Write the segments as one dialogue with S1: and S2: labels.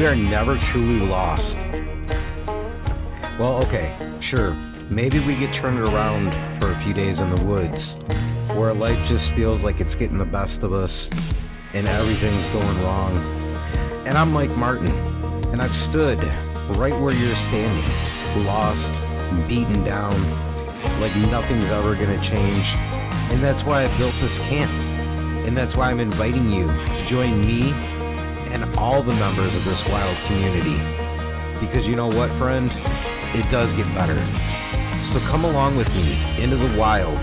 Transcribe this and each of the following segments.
S1: we are never truly lost. Well, okay, sure. Maybe we get turned around for a few days in the woods, where life just feels like it's getting the best of us and everything's going wrong. And I'm Mike Martin, and I've stood right where you're standing, lost, beaten down, like nothing's ever gonna change. And that's why I built this camp. And that's why I'm inviting you to join me and all the members of this wild community. Because you know what, friend? It does get better. So come along with me into the wild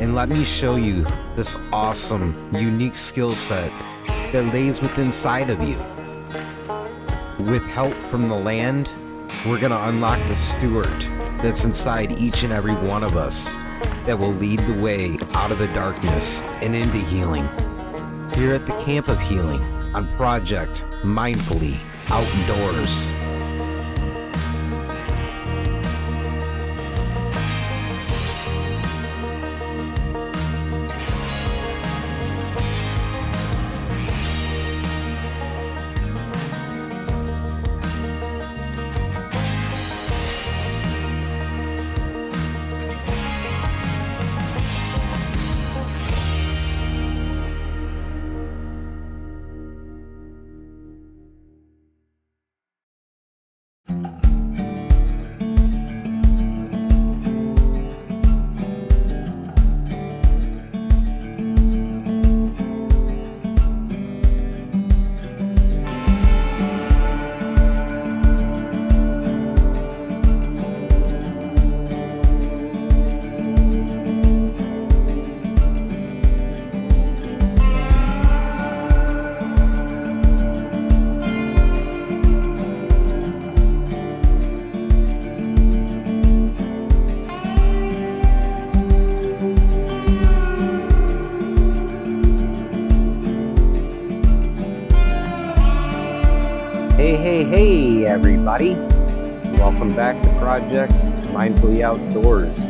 S1: and let me show you this awesome, unique skill set that lays within inside of you. With help from the land, we're going to unlock the steward that's inside each and every one of us that will lead the way out of the darkness and into healing. Here at the Camp of Healing on Project Mindfully Outdoors. Everybody. Welcome back to Project Mindfully Outdoors.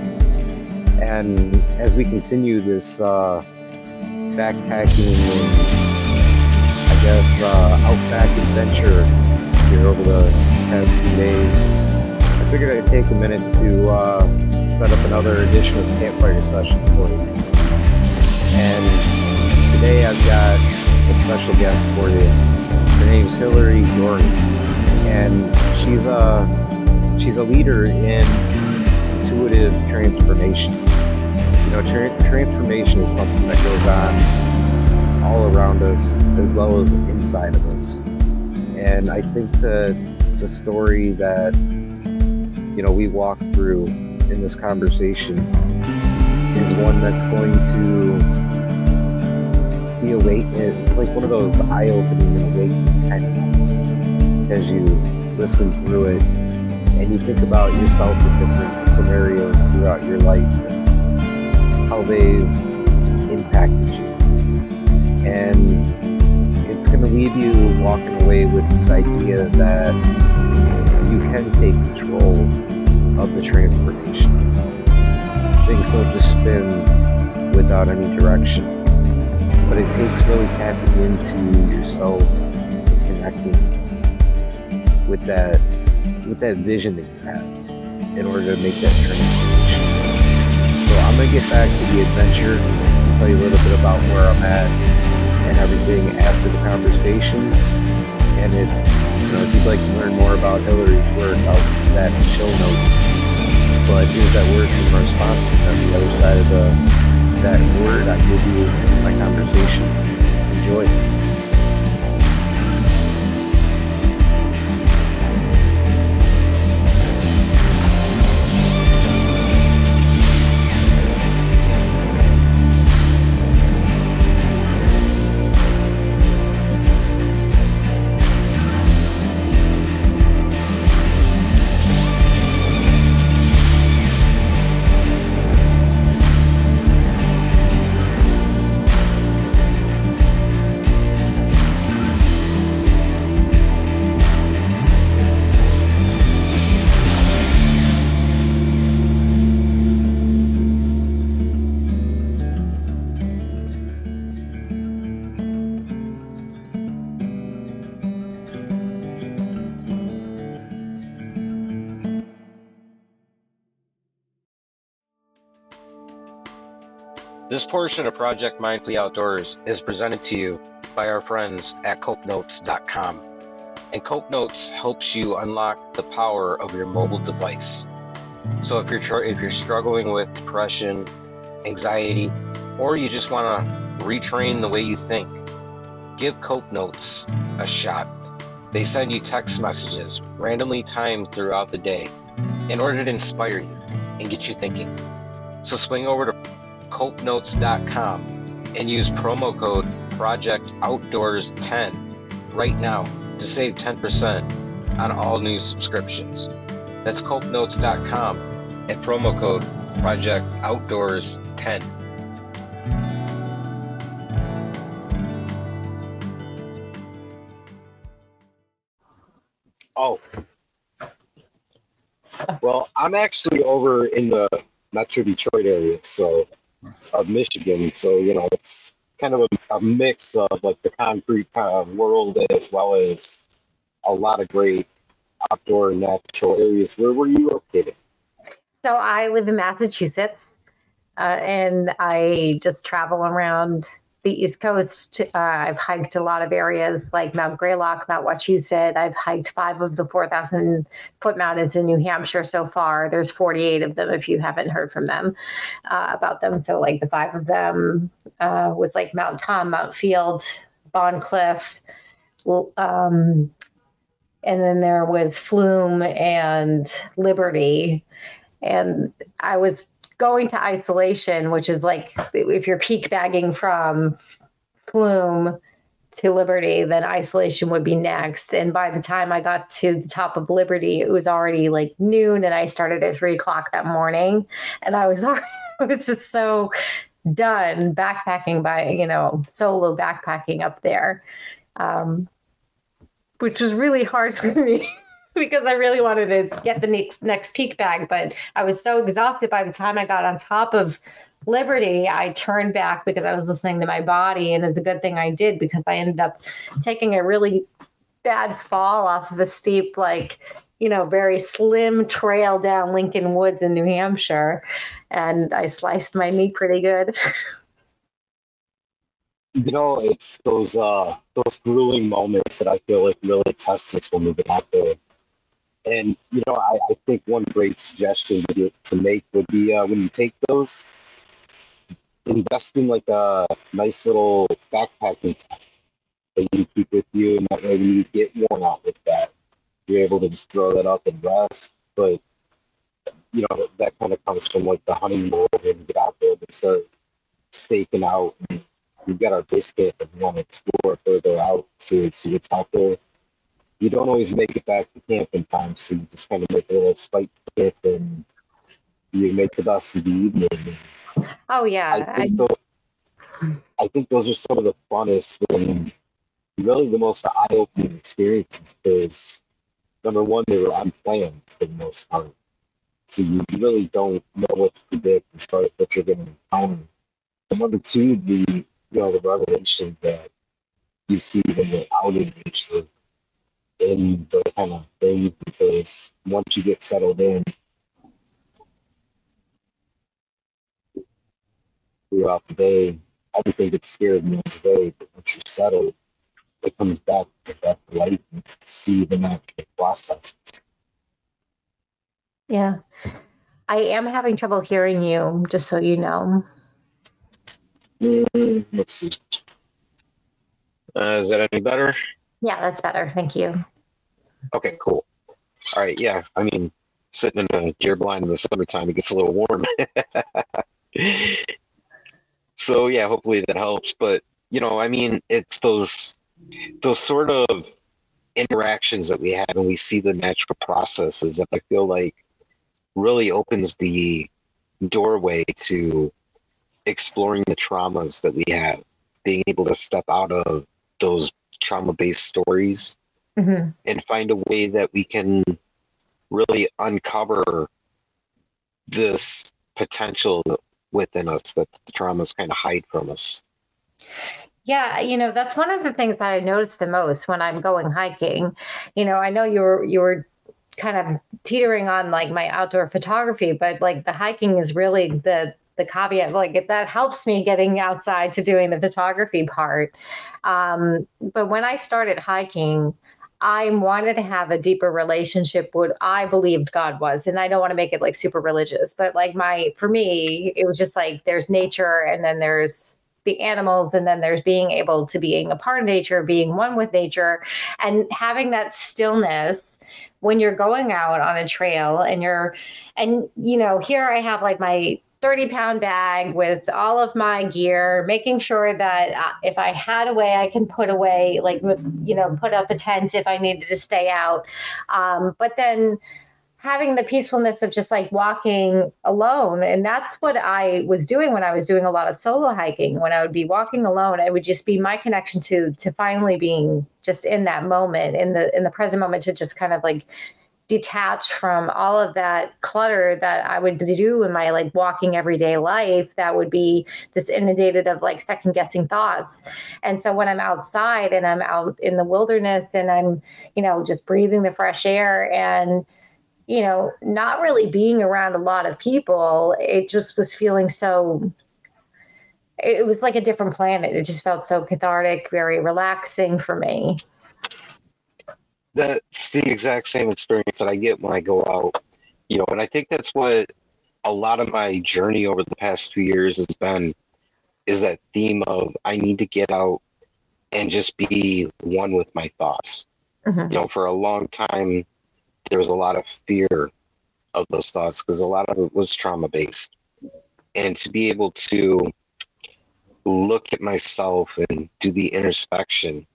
S1: And as we continue this uh, backpacking I guess uh, outback adventure here over the past few days, I figured I'd take a minute to uh, set up another edition of campfire session for you. And today I've got a special guest for you. Her name's Hillary Dahi, and she's a she's a leader in intuitive transformation. You know, tra- transformation is something that goes on all around us as well as inside of us. And I think that the story that you know we walk through in this conversation is one that's going to be awakened, like one of those eye-opening and awakening kind of as you listen through it and you think about yourself in different scenarios throughout your life and how they've impacted you. And it's going to leave you walking away with this idea that you can take control of the transformation. Things don't just spin without any direction but it takes really tapping into yourself and connecting with that with that vision that you have in order to make that transformation. So I'm gonna get back to the adventure, and tell you a little bit about where I'm at and everything after the conversation. And if you know if you'd like to learn more about Hillary's work, I'll put that in show notes. But here's that word from our sponsor on the other side of the that word, I give you my conversation. Enjoy.
S2: This portion of Project Mindfully Outdoors is presented to you by our friends at copenotes.com. And Cope Notes helps you unlock the power of your mobile device. So if you're if you're struggling with depression, anxiety, or you just want to retrain the way you think, give Cope Notes a shot. They send you text messages randomly timed throughout the day in order to inspire you and get you thinking. So swing over to copenotes.com and use promo code Project Outdoors 10 right now to save 10% on all new subscriptions. That's copenotes.com and promo code Project Outdoors 10. Oh. Well, I'm actually over in the Metro Detroit area, so of Michigan. So you know, it's kind of a, a mix of like the concrete kind of world as well as a lot of great outdoor natural areas. Where were you located?
S3: So I live in Massachusetts, uh, and I just travel around the East Coast. Uh, I've hiked a lot of areas like Mount Greylock, Mount Wachusett. I've hiked five of the 4,000 foot mountains in New Hampshire so far. There's 48 of them if you haven't heard from them uh, about them. So, like the five of them uh, was like Mount Tom, Mount Field, Bond Cliff. Um, and then there was Flume and Liberty. And I was going to isolation, which is like if you're peak bagging from Flume to Liberty, then isolation would be next. And by the time I got to the top of Liberty, it was already like noon, and I started at three o'clock that morning, and I was already, I was just so done backpacking by you know solo backpacking up there, um, which was really hard for me. because I really wanted to get the next next peak bag, but I was so exhausted by the time I got on top of Liberty, I turned back because I was listening to my body, and it's a good thing I did because I ended up taking a really bad fall off of a steep, like you know, very slim trail down Lincoln Woods in New Hampshire, and I sliced my knee pretty good.
S2: you know, it's those uh those grueling moments that I feel like really test this when we get out there. And you know, I, I think one great suggestion to, to make would be uh, when you take those, invest in like a nice little backpacking tent that you keep with you, and that way when you get worn out with that, you're able to just throw that up and rest. But you know, that kind of comes from like the hunting mode and get out there and start staking out. We've got our base camp and we want to explore further out, see, see what's out there you don't always make it back to camp in time, so you just kind of make a little spike camp and you make the best of the evening.
S3: Oh yeah,
S2: I think, I... Those, I think those are some of the funnest and really the most eye-opening experiences because number one, they were unplanned for the most part, so you really don't know what to predict as far as what you're going to encounter. And number two, the you know the revelations that you see when you're out in nature in the kind of thing because once you get settled in throughout the day, everything gets scared and goes away. But once you're settled, it comes back back to life and see the natural processes.
S3: Yeah. I am having trouble hearing you, just so you know.
S2: Mm, let's see. Uh, is that any better?
S3: Yeah, that's better. Thank you.
S2: Okay, cool. All right, yeah. I mean, sitting in a deer blind in the summertime, it gets a little warm. so yeah, hopefully that helps. But you know, I mean, it's those those sort of interactions that we have, and we see the natural processes that I feel like really opens the doorway to exploring the traumas that we have, being able to step out of those trauma based stories mm-hmm. and find a way that we can really uncover this potential within us that the traumas kind of hide from us.
S3: Yeah, you know, that's one of the things that I notice the most when I'm going hiking. You know, I know you were you were kind of teetering on like my outdoor photography, but like the hiking is really the the caveat like that helps me getting outside to doing the photography part um, but when i started hiking I wanted to have a deeper relationship with I believed God was. And I don't want to make it like super religious, but like my, for me, it was just like there's nature and then there's the animals and then there's being able to being a part of nature, being one with nature and having that stillness when you're going out on a trail and you're, and you know, here I have like my 30 pound bag with all of my gear, making sure that uh, if I had a way, I can put away, like, you know, put up a tent if I needed to stay out. Um, but then having the peacefulness of just like walking alone. And that's what I was doing when I was doing a lot of solo hiking. When I would be walking alone, it would just be my connection to to finally being just in that moment, in the in the present moment, to just kind of like detached from all of that clutter that I would do in my like walking everyday life that would be this inundated of like second guessing thoughts. And so when I'm outside and I'm out in the wilderness and I'm, you know, just breathing the fresh air and you know, not really being around a lot of people, it just was feeling so it was like a different planet. It just felt so cathartic, very relaxing for me
S2: that's the exact same experience that I get when I go out. You know, and I think that's what a lot of my journey over the past few years has been is that theme of I need to get out and just be one with my thoughts. Mm-hmm. You know, for a long time there was a lot of fear of those thoughts because a lot of it was trauma based. And to be able to look at myself and do the introspection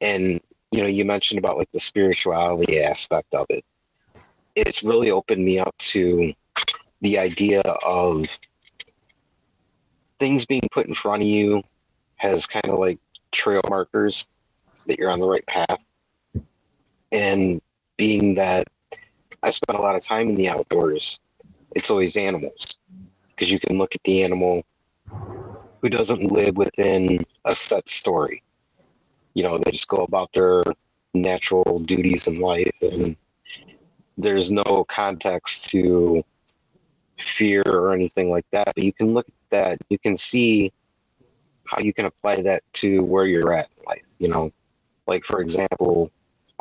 S2: and you know, you mentioned about like the spirituality aspect of it. It's really opened me up to the idea of things being put in front of you has kind of like trail markers that you're on the right path. And being that I spent a lot of time in the outdoors, it's always animals because you can look at the animal who doesn't live within a set story you know, they just go about their natural duties in life and there's no context to fear or anything like that. But you can look at that, you can see how you can apply that to where you're at in life. You know, like for example,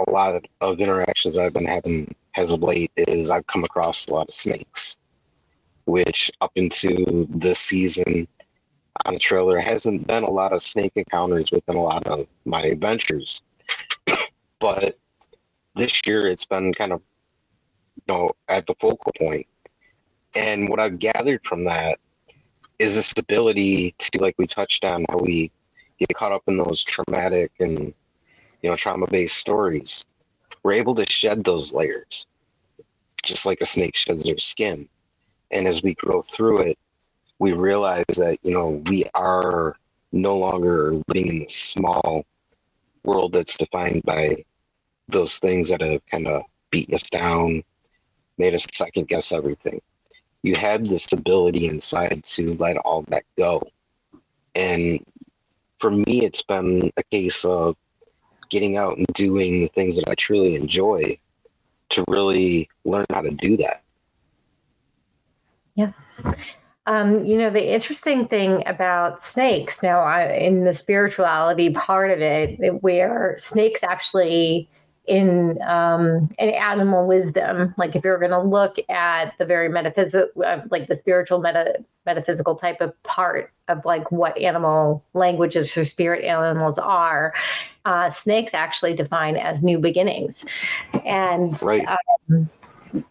S2: a lot of, interactions I've been having as of late is I've come across a lot of snakes, which up into this season on the trail, there hasn't been a lot of snake encounters within a lot of my adventures. but this year it's been kind of you know at the focal point. And what I've gathered from that is this ability to like we touched on how we get caught up in those traumatic and you know trauma based stories. We're able to shed those layers just like a snake sheds their skin. And as we grow through it, we realize that you know we are no longer living in this small world that's defined by those things that have kind of beaten us down, made us second guess everything. You have this ability inside to let all that go. And for me, it's been a case of getting out and doing the things that I truly enjoy to really learn how to do that.
S3: Yeah. Um, you know, the interesting thing about snakes now, I, in the spirituality part of it, where snakes actually in um, in animal wisdom, like if you're going to look at the very metaphysical, uh, like the spiritual meta, metaphysical type of part of like what animal languages or spirit animals are, uh, snakes actually define as new beginnings, and
S2: right.
S3: um,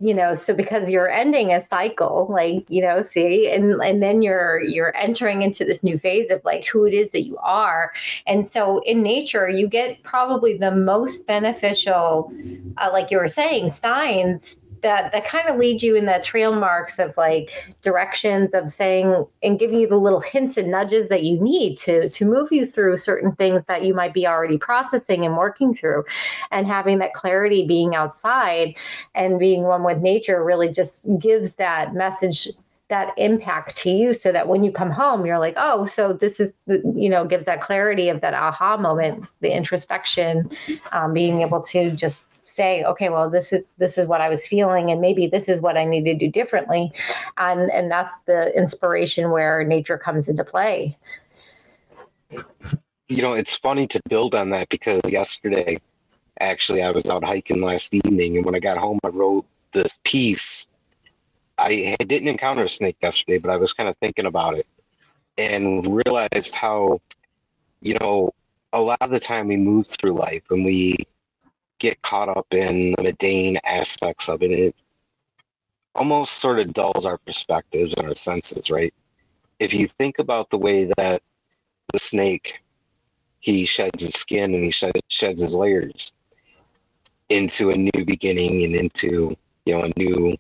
S3: you know so because you're ending a cycle like you know see and and then you're you're entering into this new phase of like who it is that you are. And so in nature you get probably the most beneficial uh, like you were saying signs that that kind of leads you in the trail marks of like directions of saying and giving you the little hints and nudges that you need to to move you through certain things that you might be already processing and working through. And having that clarity being outside and being one with nature really just gives that message that impact to you so that when you come home you're like oh so this is the you know gives that clarity of that aha moment the introspection um, being able to just say okay well this is this is what i was feeling and maybe this is what i need to do differently and and that's the inspiration where nature comes into play.
S2: You know it's funny to build on that because yesterday actually i was out hiking last evening and when i got home i wrote this piece I didn't encounter a snake yesterday, but I was kind of thinking about it and realized how, you know, a lot of the time we move through life and we get caught up in the mundane aspects of it. It almost sort of dulls our perspectives and our senses, right? If you think about the way that the snake, he sheds his skin and he shed, sheds his layers into a new beginning and into, you know, a new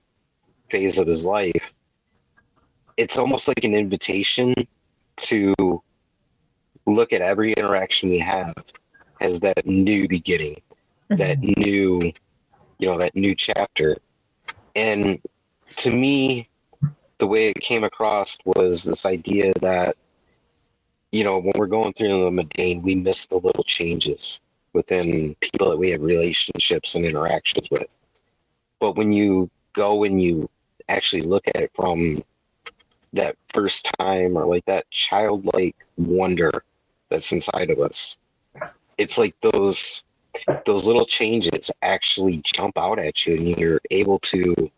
S2: phase of his life, it's almost like an invitation to look at every interaction we have as that new beginning, mm-hmm. that new, you know, that new chapter. And to me, the way it came across was this idea that, you know, when we're going through the mundane, we miss the little changes within people that we have relationships and interactions with. But when you go and you actually look at it from that first time or like that childlike wonder that's inside of us. It's like those those little changes actually jump out at you and you're able to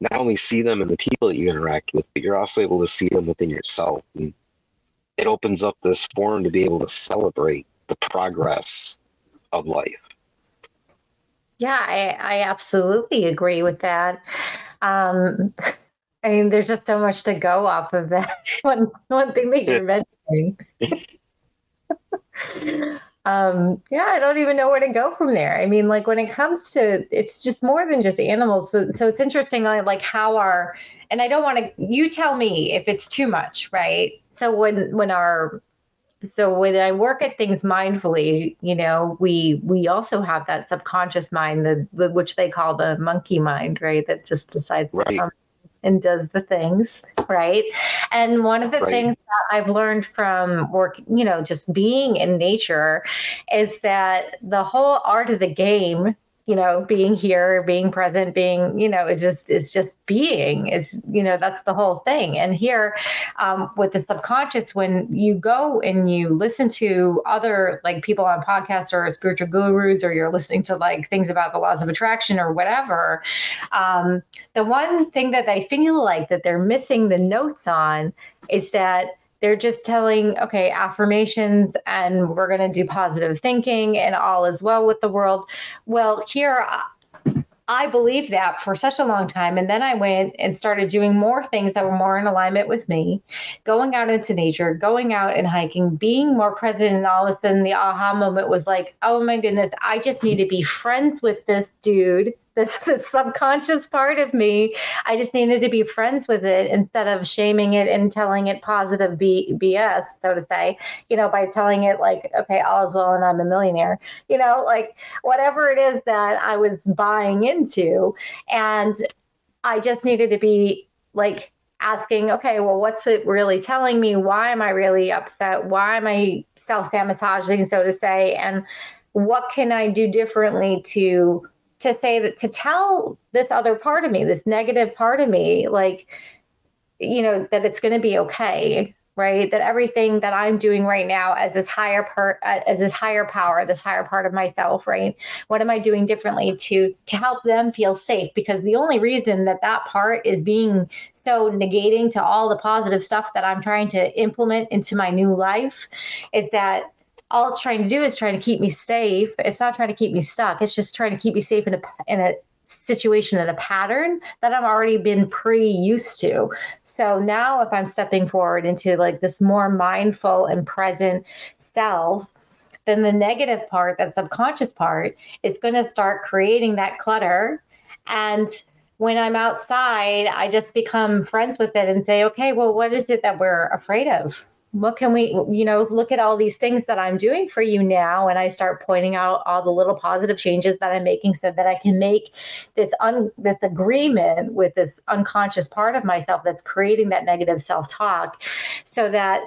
S2: not only see them in the people that you interact with, but you're also able to see them within yourself. And it opens up this forum to be able to celebrate the progress of life.
S3: Yeah, I, I absolutely agree with that. Um, I mean, there's just so much to go off of that one one thing that you're mentioning. um, yeah, I don't even know where to go from there. I mean, like when it comes to, it's just more than just animals. So it's interesting, like how our, and I don't want to. You tell me if it's too much, right? So when when our so when i work at things mindfully you know we we also have that subconscious mind the, the which they call the monkey mind right that just decides right. to come and does the things right and one of the right. things that i've learned from work you know just being in nature is that the whole art of the game you know being here being present being you know is just is just being. Is you know that's the whole thing. And here um, with the subconscious when you go and you listen to other like people on podcasts or spiritual gurus or you're listening to like things about the laws of attraction or whatever um, the one thing that i feel like that they're missing the notes on is that they're just telling, okay, affirmations and we're going to do positive thinking and all is well with the world. Well, here, I believed that for such a long time. And then I went and started doing more things that were more in alignment with me, going out into nature, going out and hiking, being more present. And all of a sudden, the aha moment was like, oh my goodness, I just need to be friends with this dude this, this subconscious part of me. I just needed to be friends with it instead of shaming it and telling it positive B- BS, so to say, you know, by telling it like, okay, all is well and I'm a millionaire, you know, like whatever it is that I was buying into. And I just needed to be like, asking, okay, well, what's it really telling me? Why am I really upset? Why am I self sabotaging, so to say? And what can I do differently to to say that to tell this other part of me, this negative part of me, like, you know, that it's going to be okay, right? That everything that I'm doing right now as this higher part, uh, as this higher power, this higher part of myself, right? What am I doing differently to to help them feel safe? Because the only reason that that part is being so negating to all the positive stuff that I'm trying to implement into my new life is that all it's trying to do is trying to keep me safe. It's not trying to keep me stuck. It's just trying to keep me safe in a in a situation and a pattern that I've already been pre used to. So now if I'm stepping forward into like this more mindful and present self, then the negative part, that subconscious part, is going to start creating that clutter. And when I'm outside, I just become friends with it and say, okay, well, what is it that we're afraid of? What can we you know look at all these things that i'm doing for you now and i start pointing out all the little positive changes that i'm making so that i can make this un this agreement with this unconscious part of myself that's creating that negative self-talk so that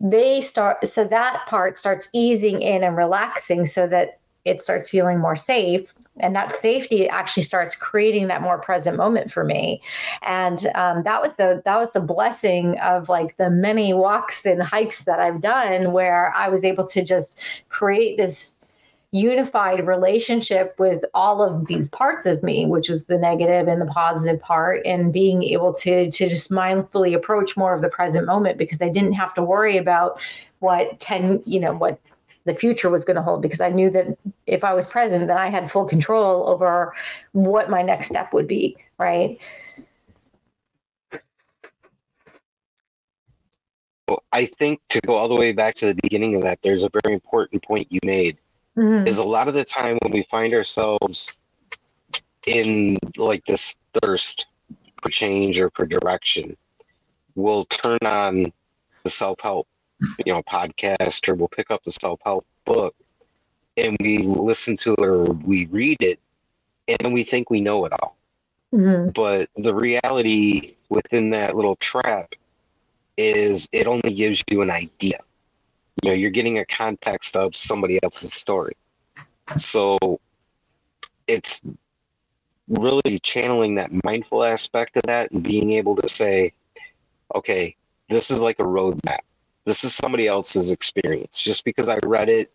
S3: they start so that part starts easing in and relaxing so that it starts feeling more safe and that safety actually starts creating that more present moment for me. And um, that was the that was the blessing of like the many walks and hikes that i've done where i was able to just create this unified relationship with all of these parts of me which was the negative and the positive part and being able to to just mindfully approach more of the present moment because i didn't have to worry about what 10 you know what the future was going to hold because I knew that if I was present, then I had full control over what my next step would be, right?
S2: Well, I think to go all the way back to the beginning of that, there's a very important point you made.
S3: Mhm.
S2: Is a lot of the time when we find ourselves in like this thirst for change or for direction, we'll turn on the self help, you know, podcast or we'll pick up the self help book and we listen to it or we read it and then we think we know it all.
S3: Mhm.
S2: But the reality within that little trap is it only gives you an idea. You know, you're getting a context of somebody else's story. So it's really channeling that mindful aspect of that and being able to say, okay, this is like a roadmap. This is somebody else's experience. Just because I read it,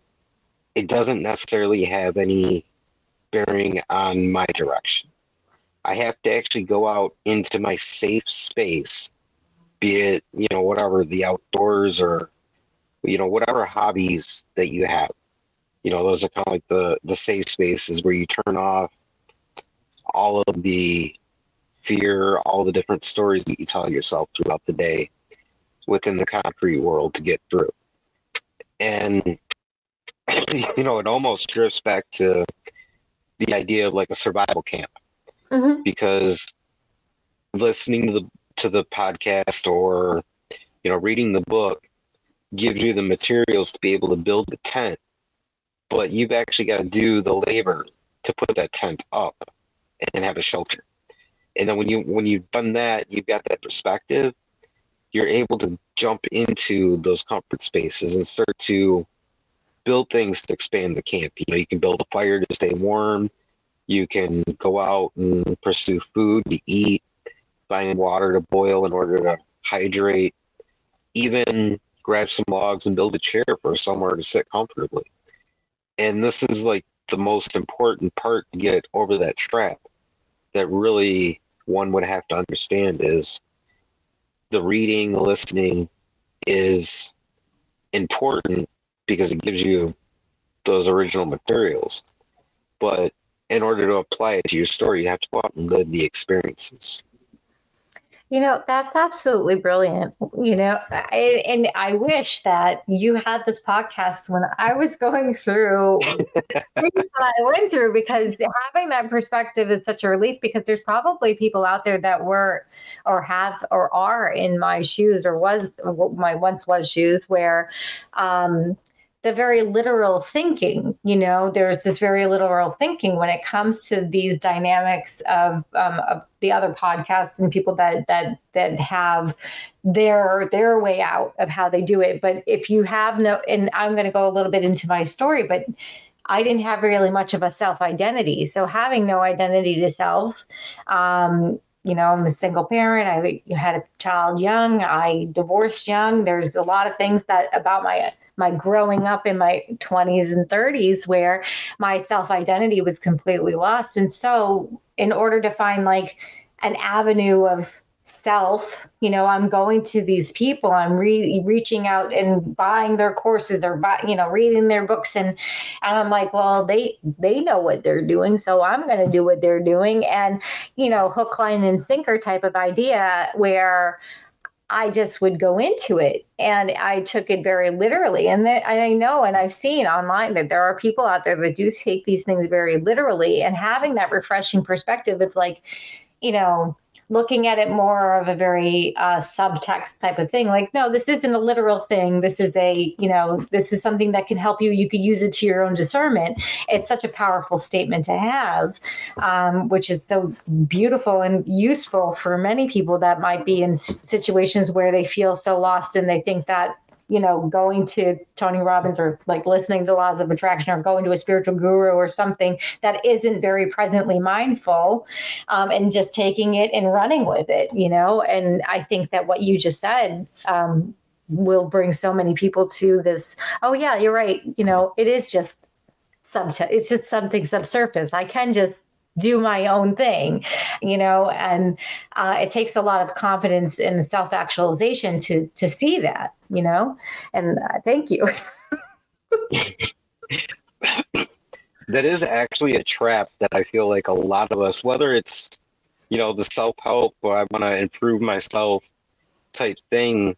S2: it doesn't necessarily have any bearing on my direction. I have to actually go out into my safe space, be it, you know, whatever the outdoors or, you know, whatever hobbies that you have. You know, those are kind of like the, the safe spaces where you turn off all of the fear, all the different stories that you tell yourself throughout the day within the concrete world to get through. And, you know, it almost drifts back to the idea of like a survival camp
S3: Mhm.
S2: because listening to the to the podcast or you know reading the book gives you the materials to be able to build the tent but you've actually got to do the labor to put that tent up and have a shelter and then when you when you've done that you've got that perspective you're able to jump into those comfort spaces and start to build things to expand the camp you know you can build a fire to stay warm you can go out and pursue food to eat, find water to boil in order to hydrate, even grab some logs and build a chair for somewhere to sit comfortably. And this is like the most important part to get over that trap that really one would have to understand is the reading, listening is important because it gives you those original materials. But in order to apply it to your story, you have to go out and live the experiences.
S3: You know, that's absolutely brilliant. You know, I, and I wish that you had this podcast when I was going through things that I went through because having that perspective is such a relief because there's probably people out there that were or have or are in my shoes or was my once was shoes where um the very literal thinking you know there's this very literal thinking when it comes to these dynamics of, um, of the other podcasts and people that that that have their their way out of how they do it but if you have no and i'm going to go a little bit into my story but I didn't have really much of a self identity. So having no identity to self, um, you know, I'm a single parent. I had a child young. I divorced young. There's a lot of things that about my my growing up in my 20s and 30s where my self identity was completely lost. And so, in order to find like an avenue of self, you know, I'm going to these people, I'm re- reaching out and buying their courses or buy, you know, reading their books and and I'm like, well, they they know what they're doing, so I'm going to do what they're doing and, you know, hook line and sinker type of idea where I just would go into it and I took it very literally. And, that, and I know and I've seen online that there are people out there that do take these things very literally and having that refreshing perspective it's like, you know, looking at it more of a very uh, subtext type of thing. Like, no, this isn't a literal thing. This is a, you know, this is something that can help you. You could use it to your own discernment. It's such a powerful statement to have, um, which is so beautiful and useful for many people that might be in situations where they feel so lost and they think that you know, going to Tony Robbins or like listening to laws of attraction or going to a spiritual guru or something that isn't very presently mindful um, and just taking it and running with it, you know. And I think that what you just said, um, will bring so many people to this oh yeah you're right you know it is just sub it's just something subsurface. I can just do my own thing you know? And uh, it takes a lot of confidence and self-actualization to to see that you know and uh, thank you
S2: that is actually a trap that i feel like a lot of us whether it's you know the self-help or i want to improve myself type thing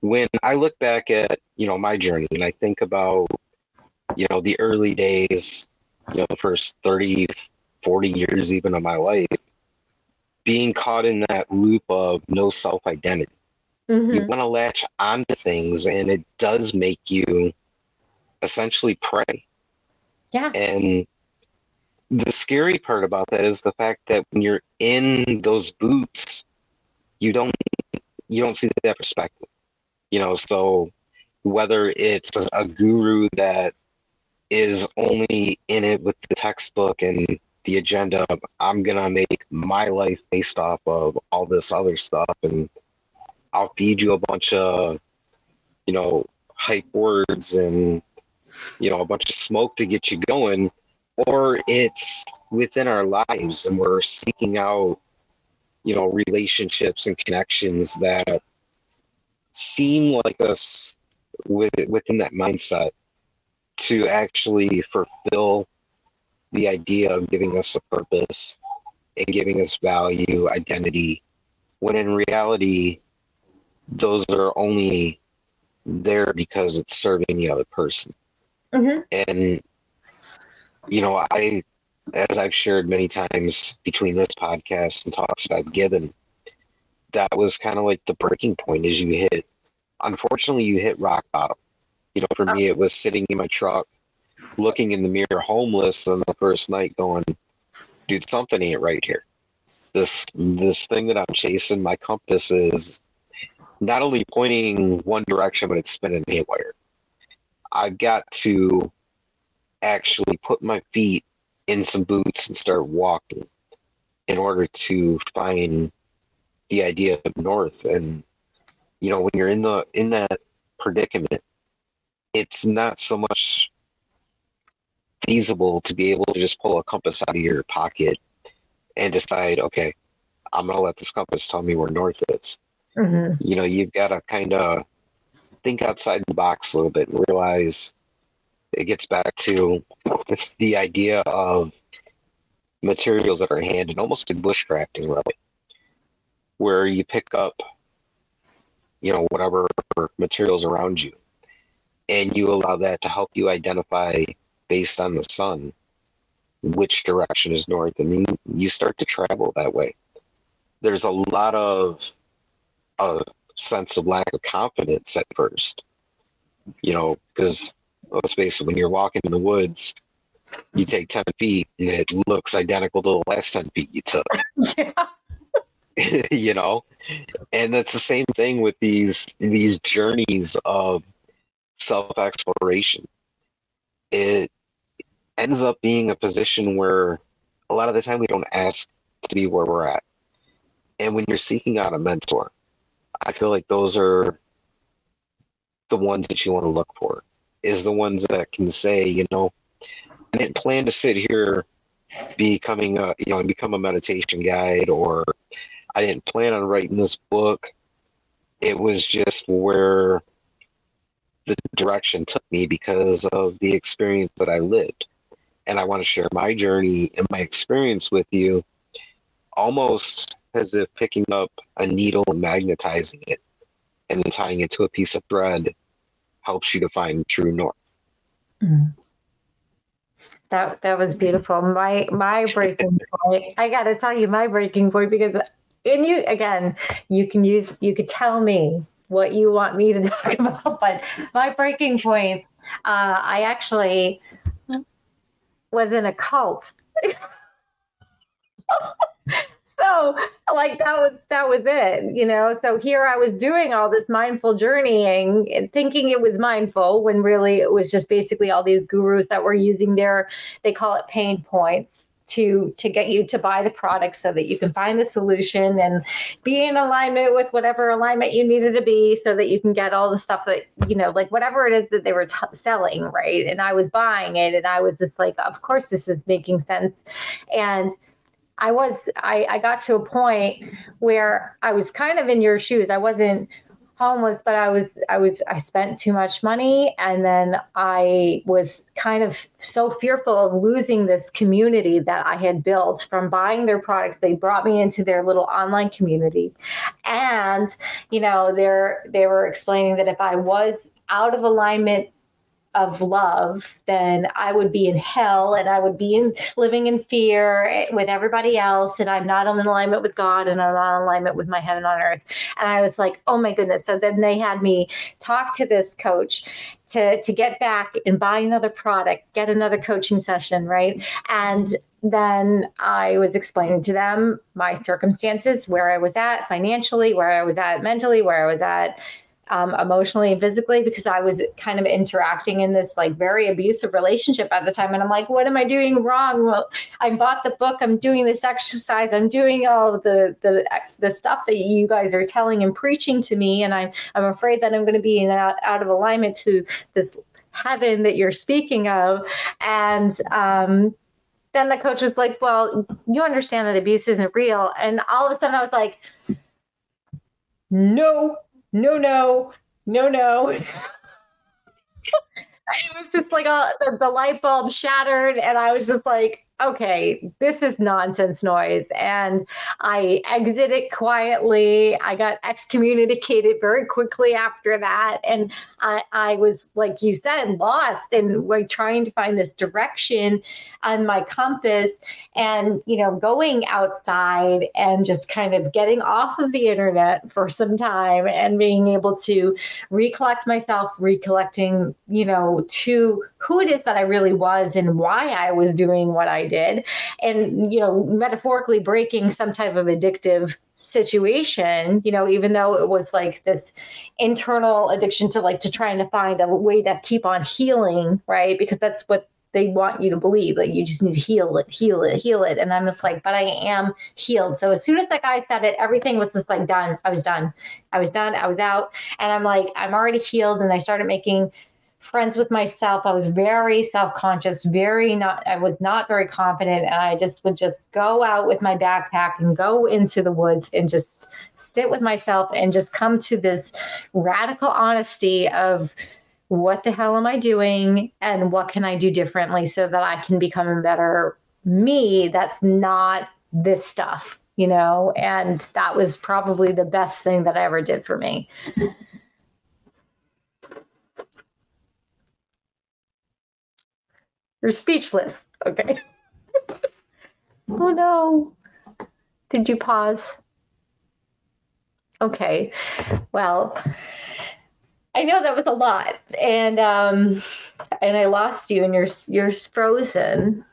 S2: when i look back at you know my journey and i think about you know the early days you know the first 30 40 years even of my life being caught in that loop of no self identity. Mm-hmm. You want to latch onto things, and it does make you essentially prey.
S3: Yeah.
S2: And the scary part about that is the fact that when you're in those boots, you don't you don't see that perspective. You know, so whether it's a guru that is only in it with the textbook and the agenda of I'm gonna make my life based off of all this other stuff and I'll feed you a bunch of you know hype words and you know a bunch of smoke to get you going or it's within our lives and we're seeking out you know relationships and connections that seem like us with within that mindset to actually fulfill the idea of giving us a purpose and giving us value, identity, when in reality, those are only there because it's serving the other person. Mm-hmm. And, you know, I, as I've shared many times between this podcast and talks that I've given, that was kind of like the breaking point as you hit. Unfortunately, you hit rock bottom. You know, for me, it was sitting in my truck looking in the mirror homeless on the first night going, dude, something ain't right here. This this thing that I'm chasing, my compass is not only pointing one direction, but it's spinning haywire. I've got to actually put my feet in some boots and start walking in order to find the idea of north. And you know, when you're in the in that predicament, it's not so much feasible to be able to just pull a compass out of your pocket and decide, okay, I'm going to let this compass tell me where north is. Mm-hmm. You know, you've got to kind of think outside the box a little bit and realize it gets back to the idea of materials that are handed almost like bushcrafting, really, where you pick up, you know, whatever materials around you and you allow that to help you identify based on the sun which direction is north and then you start to travel that way there's a lot of a sense of lack of confidence at first you know because let's face it when you're walking in the woods you take 10 feet and it looks identical to the last 10 feet you took yeah. you know and that's the same thing with these these journeys of self exploration it ends up being a position where a lot of the time we don't ask to be where we're at. And when you're seeking out a mentor, I feel like those are the ones that you want to look for, is the ones that can say, you know, I didn't plan to sit here becoming a you know and become a meditation guide or I didn't plan on writing this book. It was just where the direction took me because of the experience that I lived and I want to share my journey and my experience with you, almost as if picking up a needle and magnetizing it and tying it to a piece of thread helps you to find true north. Mm.
S3: That that was beautiful. My my breaking point. I got to tell you my breaking point because and you again, you can use you could tell me what you want me to talk about, but my breaking point, uh, I actually was in a cult. so like that was that was it you know? So here i was doing all this mindful journeying and thinking it was mindful when really it was just basically all these gurus that were using their they call it pain points to to get you to buy the product so that you can find the solution and be in alignment with whatever alignment you needed to be so that you can get all the stuff that you know like whatever it is that they were t- selling right? And i was buying it and i was just like of course this is making sense. And I was I, I got to a point where I was kind of in your shoes. I wasn't homeless, but I was I was I spent too much money and then I was kind of so fearful of losing this community that I had built from buying their products. They brought me into their little online community. And, you know, they're they were explaining that if I was out of alignment of love, then I would be in hell and I would be in living in fear with everybody else. And I'm not in alignment with God and I'm not in alignment with my heaven on earth. And I was like, oh my goodness. So then they had me talk to this coach to, to get back and buy another product, get another coaching session, right? And then I was explaining to them my circumstances, where I was at financially, where I was at mentally, where I was at um, emotionally and physically because I was kind of interacting in this like very abusive relationship at the time. And I'm like, what am I doing wrong? Well, I bought the book. I'm doing this exercise. I'm doing all the the the stuff that you guys are telling and preaching to me, and I'm I'm afraid that I'm going to be out, out of alignment to this heaven that you're speaking of. And um, then the coach was like, well, you understand that abuse isn't real. And all of a sudden I was like, no, no, no, no, no. it was just like a, the, the light bulb shattered, and I was just like, okay, this is nonsense noise. And I exited quietly. I got excommunicated very quickly after that. And I, I was, like you said, lost and like trying to find this direction on my compass and, you know, going outside and just kind of getting off of the internet for some time and being able to recollect myself, recollecting, you know, to who it is that I really was and why I was doing what I did. And, you know, metaphorically breaking some type of addictive situation, you know, even though it was like this internal addiction to like to trying to find a way to keep on healing, right? Because that's what they want you to believe like you just need to heal it heal it heal it. And i'm just like but i am healed. So as soon as that guy said it everything was just like done. I was done. I was done. I was out. And i'm like i'm already healed. And i started making friends with myself. I was very self conscious, very not, I was not very confident. And I just would just go out with my backpack and go into the woods and just sit with myself and just come to this radical honesty of, what the hell am I doing and what can I do differently so that I can become a better me that's not this stuff, you know? And that was probably the best thing that I ever did for me. You're speechless. Okay. oh no. Did you pause? Okay. Well, I know that was a lot, and um, and I lost you, and you're you're frozen.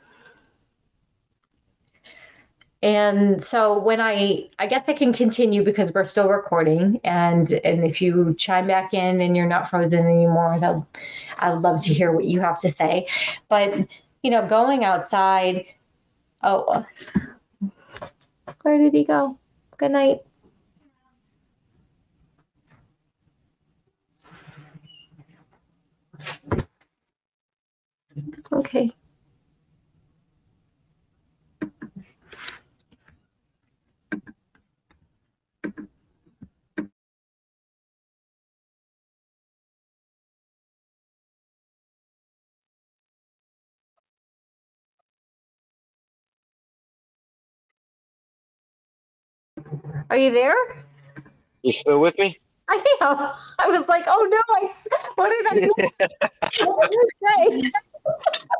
S3: And so when I I guess I can continue because we're still recording and and if you chime back in and you're not frozen anymore, that I'd love to hear what you have to say. But you know, going outside oh where did he go? Good night. Okay. Are you there?
S2: You still with me?
S3: I am. I was like, oh no, I, what did I do? what did I say?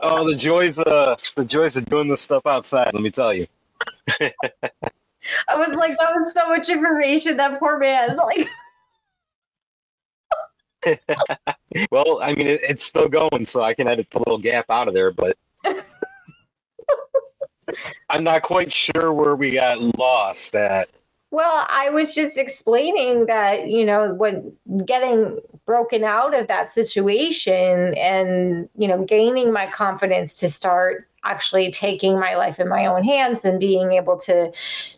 S2: oh, the joys, uh, the joys of doing this stuff outside. Let me tell you.
S3: I was like, that was so much information. That poor man. Like,
S2: well, I mean, it, it's still going, so I can edit the little gap out of there, but I'm not quite sure where we got lost at.
S3: Well, I was just explaining that, you know, when getting broken out of that situation and, you know, gaining my confidence to start actually taking my life in my own hands and being able to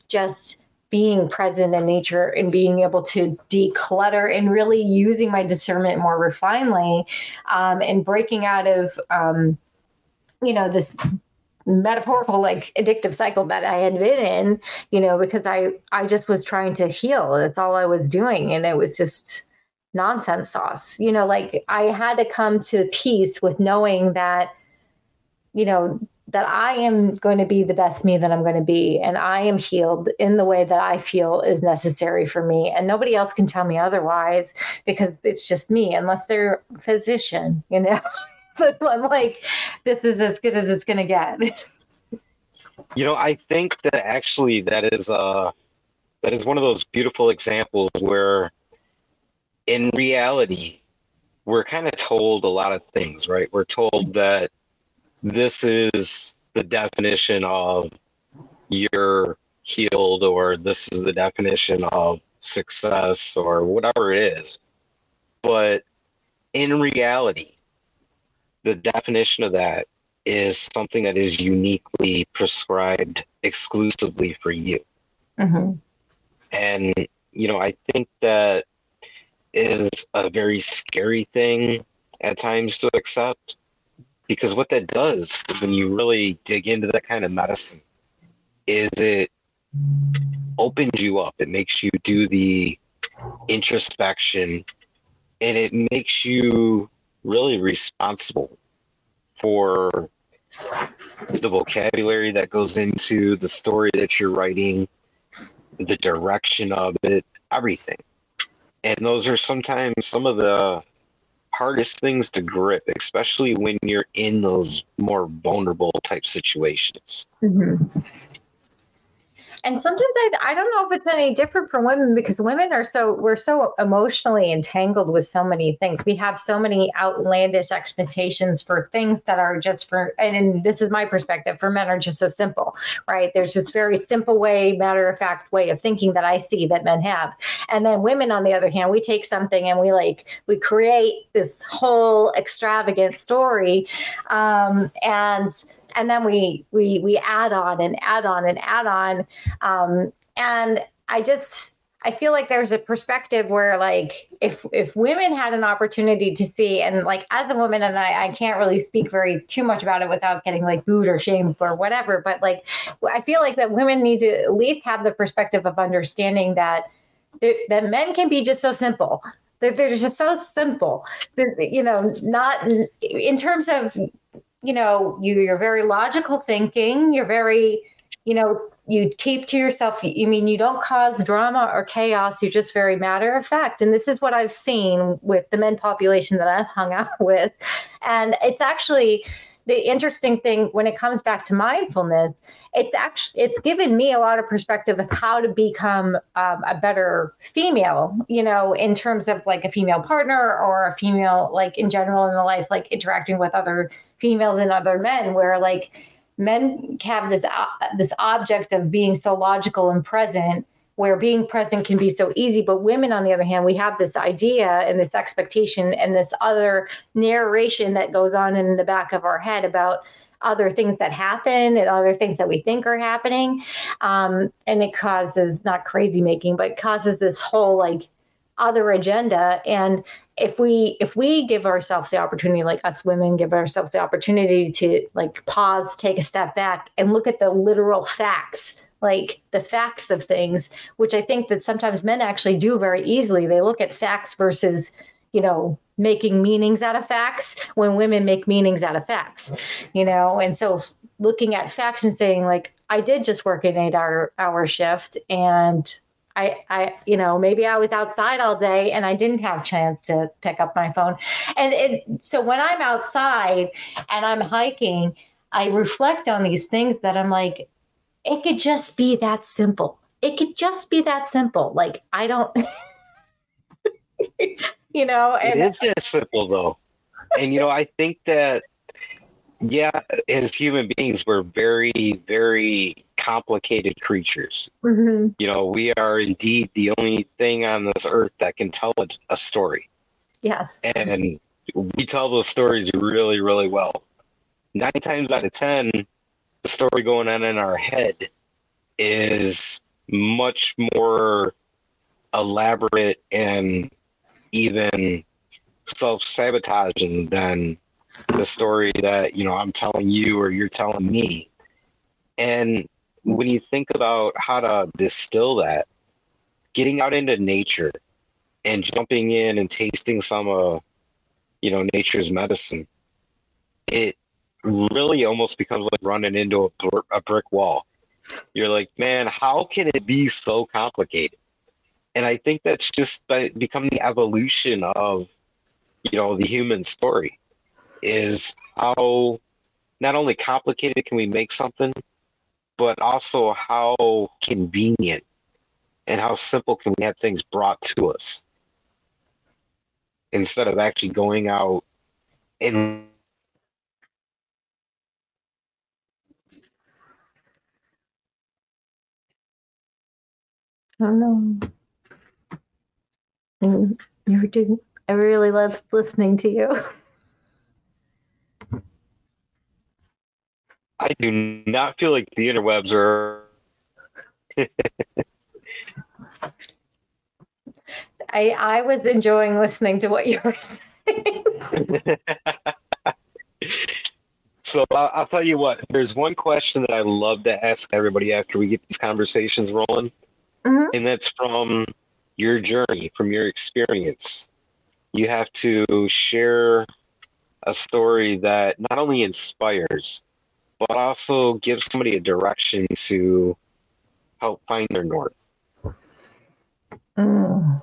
S3: just being present in nature and being able to declutter and really using my discernment more refinedly um, and breaking out of, um, you know, this metaphorical like addictive cycle that I had been in, you know, because I I just was trying to heal. That's all I was doing and it was just nonsense sauce. You know, like I had to come to peace with knowing that you know that I am going to be the best me that I'm going to be and I am healed in the way that I feel is necessary for me and nobody else can tell me otherwise because it's just me unless they're a physician, you know. but I'm like, this is as good as it's gonna get.
S2: You know, I think that actually that is uh that is one of those beautiful examples where in reality we're kind of told a lot of things, right? We're told that this is the definition of you're healed or this is the definition of success or whatever it is. But in reality, the definition of that is something that is uniquely prescribed exclusively for you. Mm-hmm. And, you know, I think that is a very scary thing at times to accept because what that does when you really dig into that kind of medicine is it opens you up. It makes you do the introspection and it makes you really responsible for the vocabulary that goes into the story that you're writing, the direction of it, everything. And those are sometimes some of the hardest things to grip, especially when you're in those more vulnerable type situations. Mm-hmm
S3: and sometimes I, I don't know if it's any different for women because women are so we're so emotionally entangled with so many things. We have so many outlandish expectations for things that are just for and this is my perspective for men are just so simple right? There's this very simple way matter of fact way of thinking that i see that men have. And then women on the other hand we take something and we like we create this whole extravagant story um, and and then we we we add on and add on and add on. Um, and i just i feel like there's a perspective where like if if women had an opportunity to see and like as a woman and i, I can't really speak very too much about it without getting like booed or shamed or whatever but like i feel like that women need to at least have the perspective of understanding that that men can be just so simple they're, they're just so simple you know not in terms of you know, you, you're very logical thinking. You're very, you know, you keep to yourself. You mean you don't cause drama or chaos. You're just very matter of fact. And this is what I've seen with the men population that I've hung out with. And it's actually the interesting thing when it comes back to mindfulness. It's actually it's given me a lot of perspective of how to become um, a better female. You know, in terms of like a female partner or a female like in general in the life, like interacting with other females and other men where like men have this uh, this object of being so logical and present where being present can be so easy. But women on the other hand we have this idea and this expectation and this other narration that goes on in the back of our head about other things that happen and other things that we think are happening. Um, and it causes not crazy making but causes this whole like other agenda. And if we if we give ourselves the opportunity like us women give ourselves the opportunity to like pause take a step back and look at the literal facts like the facts of things which i think that sometimes men actually do very easily. They look at facts versus you know making meanings out of facts when women make meanings out of facts you know? And so looking at facts and saying like i did just work an eight hour hour shift and I, I, you know, maybe I was outside all day and I didn't have a chance to pick up my phone. And it, so when I'm outside and I'm hiking, I reflect on these things that I'm like, it could just be that simple. it could just be that simple. Like, I don't, you know,
S2: and it is that simple though. And, you know, I think that, yeah, as human beings, we're very, very complicated creatures. Mm-hmm. You know, we are indeed the only thing on this earth that can tell a, a story.
S3: Yes.
S2: And we tell those stories really, really well. Nine times out of 10, the story going on in our head is much more elaborate and even self sabotaging than the story that, you know, I'm telling you or you're telling me. And when you think about how to distill that, getting out into nature and jumping in and tasting some of, you know, nature's medicine, it really almost becomes like running into a, a brick wall. You're like, man, how can it be so complicated? And I think that's just become the evolution of, you know, the human story is how not only complicated can we make something, but also how convenient and how simple can we have things brought to us instead of actually going out and
S3: I don't know. Mm, you're doing. I really love listening to you.
S2: I do not feel like the interwebs are.
S3: I I was enjoying listening to what you were saying.
S2: so I'll, I'll, tell you what. There's one question that I love to ask everybody after we get these conversations rolling, mm-hmm. and that's from your journey, from your experience. You have to share a story that not only inspires, but also give somebody a direction to help find their north.
S3: Mm.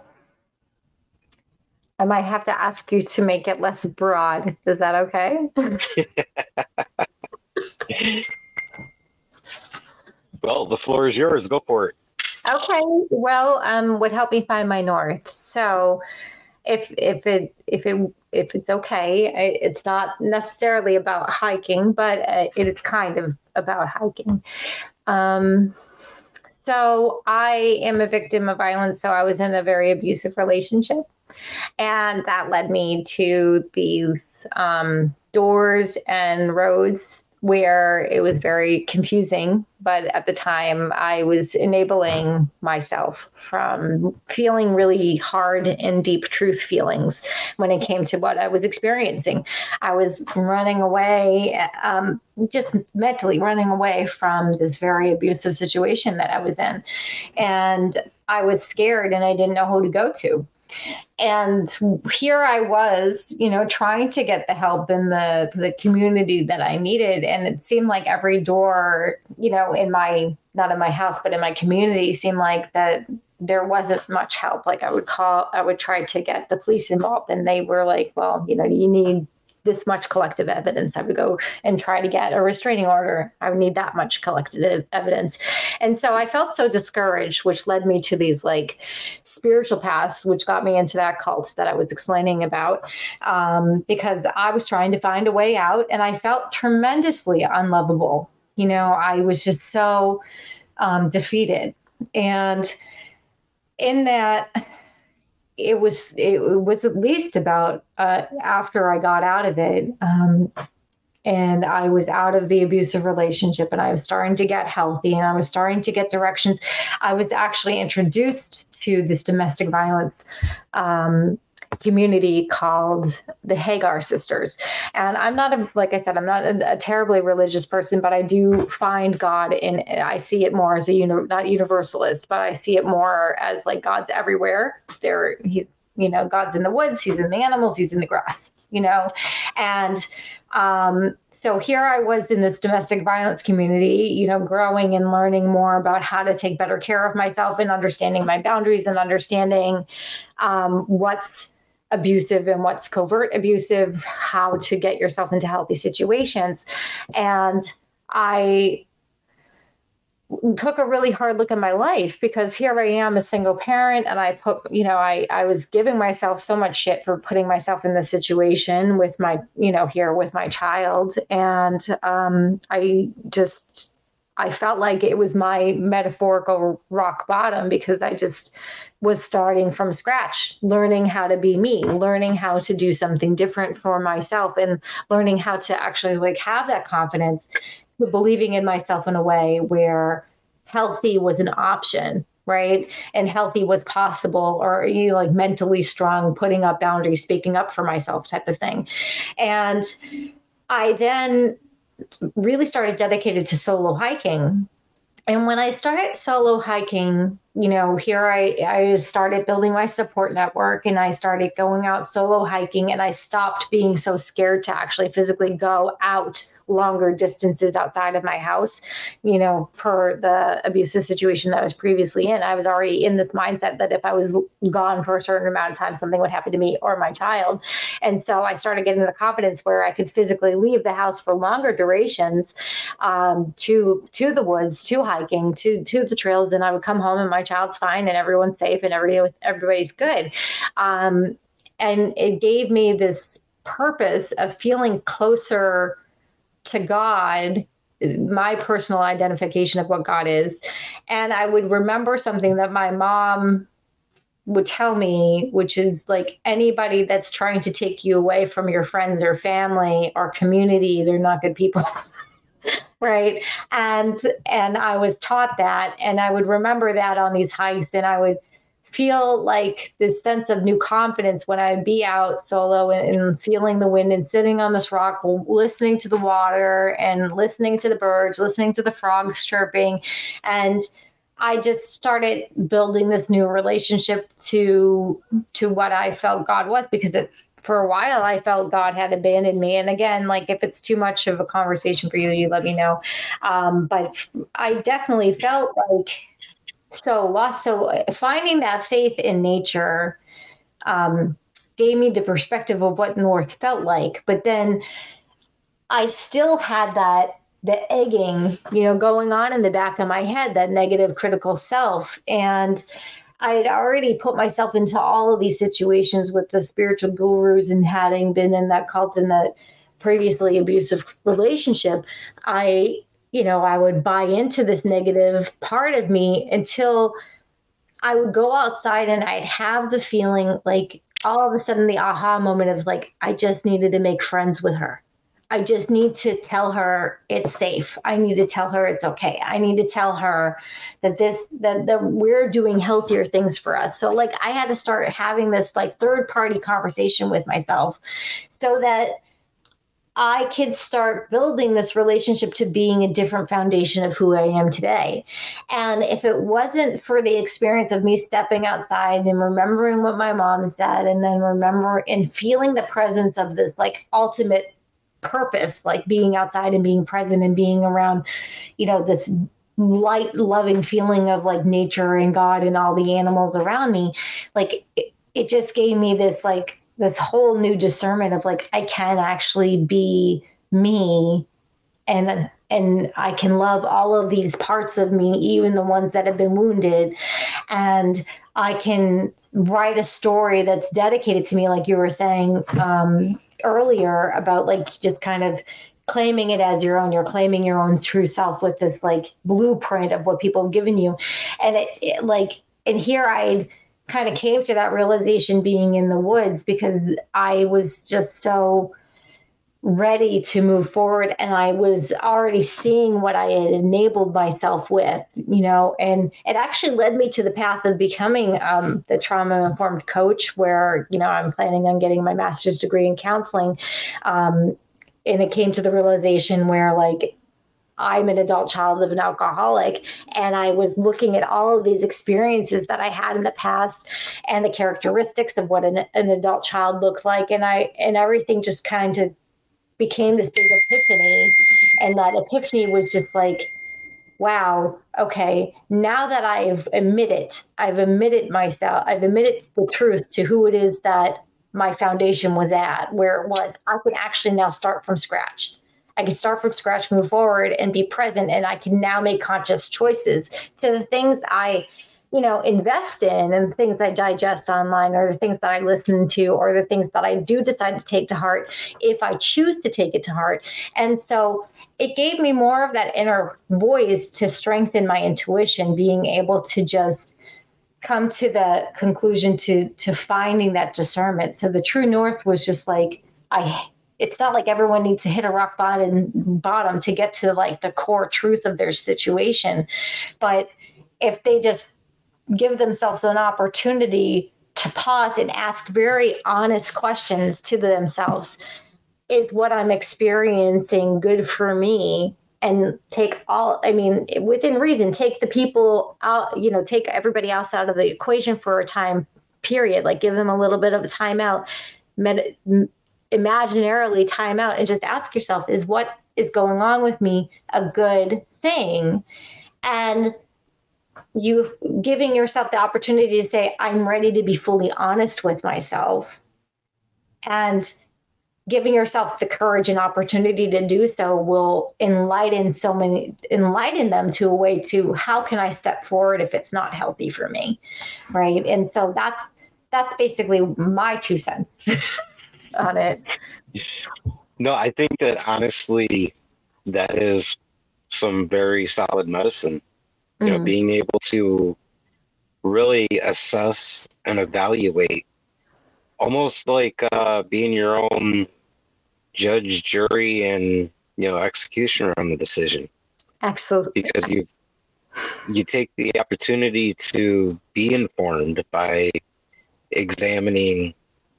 S3: I might have to ask you to make it less broad. Is that okay?
S2: well, the floor is yours. Go for it.
S3: Okay. Well, um, would help me find my north. So, if if it if it if it's okay, it's not necessarily about hiking, but uh, it is kind of about hiking. Um, so I am a victim of violence. So I was in a very abusive relationship, and that led me to these um, doors and roads where it was very confusing. But at the time, I was enabling myself from feeling really hard and deep truth feelings when it came to what I was experiencing. I was running away, um, just mentally running away from this very abusive situation that I was in. And I was scared and I didn't know who to go to and here I was, you know, trying to get the help in the the community that I needed, and it seemed like every door, you know, in my not in my house, but in my community, seemed like that there wasn't much help. Like I would call, I would try to get the police involved, and they were like, "Well, you know, you need this much collective evidence. I would go and try to get a restraining order. I would need that much collective evidence. And so I felt so discouraged, which led me to these like spiritual paths, which got me into that cult that I was explaining about, um, because I was trying to find a way out and I felt tremendously unlovable. You know, I was just so um, defeated. And in that, it was it was at least about uh, after I got out of it, um, and I was out of the abusive relationship, and I was starting to get healthy, and I was starting to get directions. I was actually introduced to this domestic violence um, community called the Hagar Sisters. And I'm not a, like I said, I'm not a, a, terribly religious person, but I do find God in, I see it more as a, not universalist, but I see it more as like God's everywhere. There, he's, you know, God's in the woods, he's in the animals, he's in the grass, you know, and, um, so here I was in this domestic violence community, you know, growing and learning more about how to take better care of myself and understanding my boundaries and understanding um, what's abusive and what's covert abusive, how to get yourself into healthy situations. And I took a really hard look at my life because here I am a single parent and I put you know I I was giving myself so much shit for putting myself in this situation with my you know here with my child and um I just I felt like it was my metaphorical rock bottom because I just was starting from scratch, learning how to be me, learning how to do something different for myself and learning how to actually like have that confidence believing in myself in a way where healthy was an option right? And healthy was possible or you know, like mentally strong putting up boundaries speaking up for myself type of thing. And i then really started dedicated to solo hiking. And when i started solo hiking you know here i i started building my support network and i started going out solo hiking and i stopped being so scared to actually physically go out longer distances outside of my house, you know, per the abusive situation that I was previously in. I was already in this mindset that if I was gone for a certain amount of time, something would happen to me or my child. And so I started getting the confidence where I could physically leave the house for longer durations um, to to the woods, to hiking, to to the trails. Then I would come home and my child's fine and everyone's safe and everybody everybody's good. Um, and it gave me this purpose of feeling closer to God, my personal identification of what God is. And I would remember something that my mom would tell me, which is like anybody that's trying to take you away from your friends or family or community, they're not good people. right and and i was taught that and i would remember that on these hikes and i would feel like this sense of new confidence when I'd be out solo and, and, feeling the wind and sitting on this rock, listening to the water and listening to the birds, listening to the frogs chirping. And I just started building this new relationship to to what I felt God was because it, for a while I felt God had abandoned me. And again, like if it's too much of a conversation for you, you let me know. Um, but I definitely felt like so lost. So uh, finding that faith in nature um, gave me the perspective of what north felt like. But then i still had that the egging you know going on in the back of my head that negative critical self. And i had already put myself into all of these situations with the spiritual gurus and having been in that cult and that previously abusive relationship i you know, I would buy into this negative part of me until I would go outside and I'd have the feeling like all of a sudden the aha moment of like, I just needed to make friends with her. I just need to tell her it's safe. I need to tell her it's okay. I need to tell her that this that that we're doing healthier things for us. So like I had to start having this like third party conversation with myself so that I could start building this relationship to being a different foundation of who I am today. And if it wasn't for the experience of me stepping outside and remembering what my mom said, and then remember and feeling the presence of this like ultimate purpose, like being outside and being present and being around, you know, this light loving feeling of like nature and God and all the animals around me, like it, it just gave me this like this whole new discernment of like I can actually be me and and I can love all of these parts of me, even the ones that have been wounded. And I can write a story that's dedicated to me, like you were saying um, earlier about like just kind of claiming it as your own. You're claiming your own true self with this like blueprint of what people have given you. And it, it like, and here I kind of came to that realization being in the woods because I was just so ready to move forward and I was already seeing what I had enabled myself with, you know, and it actually led me to the path of becoming um, the trauma informed coach where, you know, I'm planning on getting my master's degree in counseling. Um, and it came to the realization where like I'm an adult child of an alcoholic. And I was looking at all of these experiences that I had in the past and the characteristics of what an, an adult child looks like. And I, and everything just kind of became this big epiphany. And that epiphany was just like, wow, okay, now that I've admitted, I've admitted myself, I've admitted the truth to who it is that my foundation was at, where it was, I can actually now start from scratch I can start from scratch, move forward, and be present. And I can now make conscious choices to the things I you know, invest in and the things I digest online or the things that I listen to or the things that I do decide to take to heart if I choose to take it to heart. And so it gave me more of that inner voice to strengthen my intuition, being able to just come to the conclusion to to finding that discernment. So the true north was just like I it's not like everyone needs to hit a rock bottom bottom to get to like the core truth of their situation. But if they just give themselves an opportunity to pause and ask very honest questions to themselves is what i'm experiencing good for me and take all i mean within reason take the people out you know take everybody else out of the equation for a time period like give them a little bit of a timeout med- imaginarily time out and just ask yourself is what is going on with me a good thing and you giving yourself the opportunity to say, I'm ready to be fully honest with myself. And giving yourself the courage and opportunity to do so will enlighten so many enlighten them to a way to how can I step forward if it's not healthy for me. Right. And so that's that's basically my two cents on it.
S2: No, I think that honestly that is some very solid medicine you know, mm. being able to really assess and evaluate, almost like uh, being your own judge, jury, and you know, executioner on the decision.
S3: Absolutely.
S2: Because you you take the opportunity to be informed by examining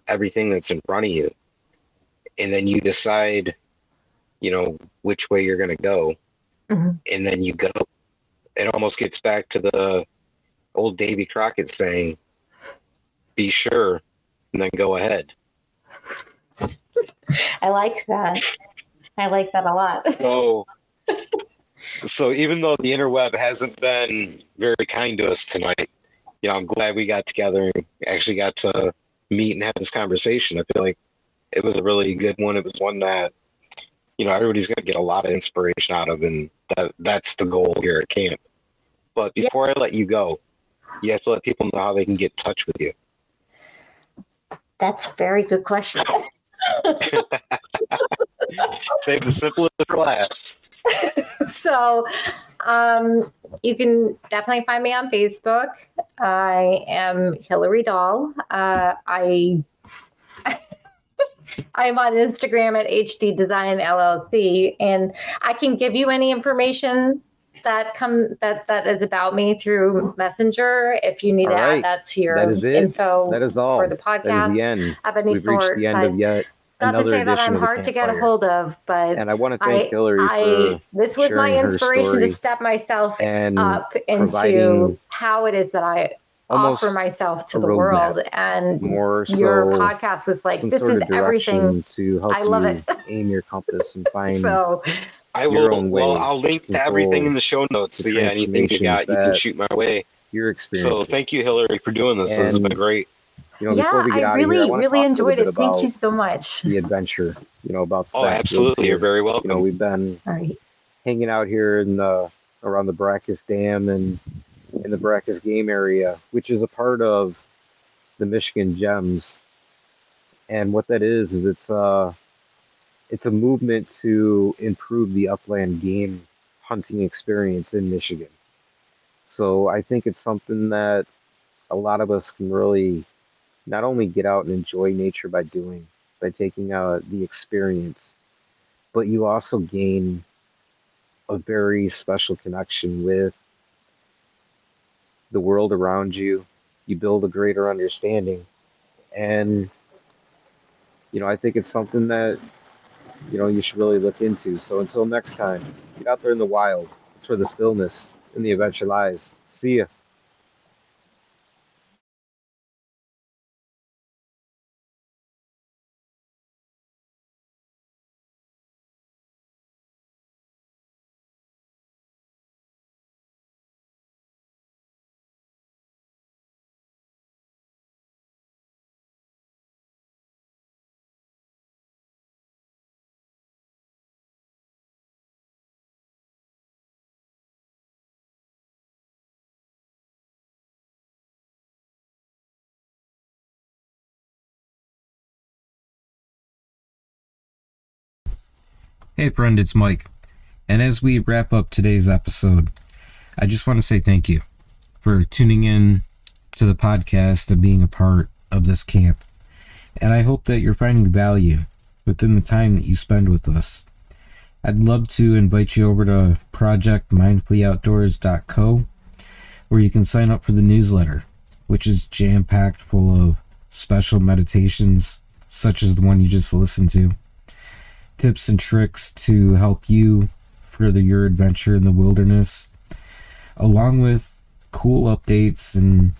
S2: everything that's in front of you, and then you decide, you know, which way you're going to go, mm-hmm. and then you go it almost gets back to the old Davy Crockett saying, "Be sure, and then go ahead."
S3: I like that. I like that a lot.
S2: So, so even though the interweb hasn't been very kind to us tonight, you know, I'm glad we got together and actually got to meet and have this conversation. I feel like it was a really good one. It was one that you know everybody's going to get a lot of inspiration out of, and that that's the goal here at camp. But before yeah. I let you go, you have to let people know how they can get in touch with you.
S3: That's a very good question.
S2: Save the simplest for last.
S3: so, um, you can definitely find me on Facebook. I am Hillary Dahi. Uh, I I'm on Instagram at HD Design LLC, and I can give you any information that come that that is about me through Messenger. If you need all to right. add that to your that info
S1: that is all.
S3: for the podcast, that
S1: is the end.
S3: Of any
S1: We've
S3: sort,
S1: reached the end of yet.
S3: Not to say that I'm hard to get a hold of, but
S1: and I want to thank I, Hillary I,
S3: this was my inspiration to step myself up into how it is that I offer myself to the world. And
S1: more so
S3: your podcast was like, this is everything.
S1: To help I love it. aim your compass and find
S3: so
S2: I will. Well, I'll link to everything in the show notes. So yeah, anything you got, you can shoot my way.
S1: Your experience.
S2: So thank you, Hillary, for doing this. And, this has been great.
S3: You know, yeah, I really, here, I really enjoyed it. Thank you so much.
S1: The adventure, you know, about.
S2: oh, absolutely! You're very welcome.
S1: You know, we've been
S3: right.
S1: hanging out here in the around the Baraccas Dam and in the Baraccas Game Area, which is a part of the Michigan Gems. And what that is is it's a it's a movement to improve the upland game hunting experience in Michigan. So I think it's something that a lot of us can really not only get out and enjoy nature by doing, by taking out the experience, but you also gain a very special connection with the world around you. You build a greater understanding. And, you know, I think it's something that you know you should really look into. So until next time, get out there in the wild. It's where the stillness and the adventure lies. See ya.
S2: Hey, friend, it's Mike. And as we wrap up today's episode, I just want to say thank you for tuning in to the podcast and being a part of this camp. And I hope that you're finding value within the time that you spend with us. I'd love to invite you over to projectmindfulloutdoors.co where you can sign up for the newsletter, which is jam packed full of special meditations such as the one you just listened to, tips and tricks to help you further your adventure in the wilderness, along with cool updates and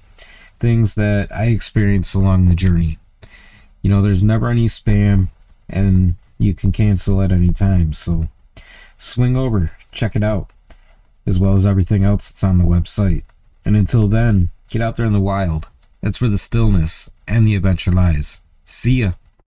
S2: things that I experience along the journey. You know, there's never any spam and you can cancel at any time. So swing over, check it out, as well as everything else that's on the website. And until then, get out there in the wild. That's where the stillness and the adventure lies. See ya.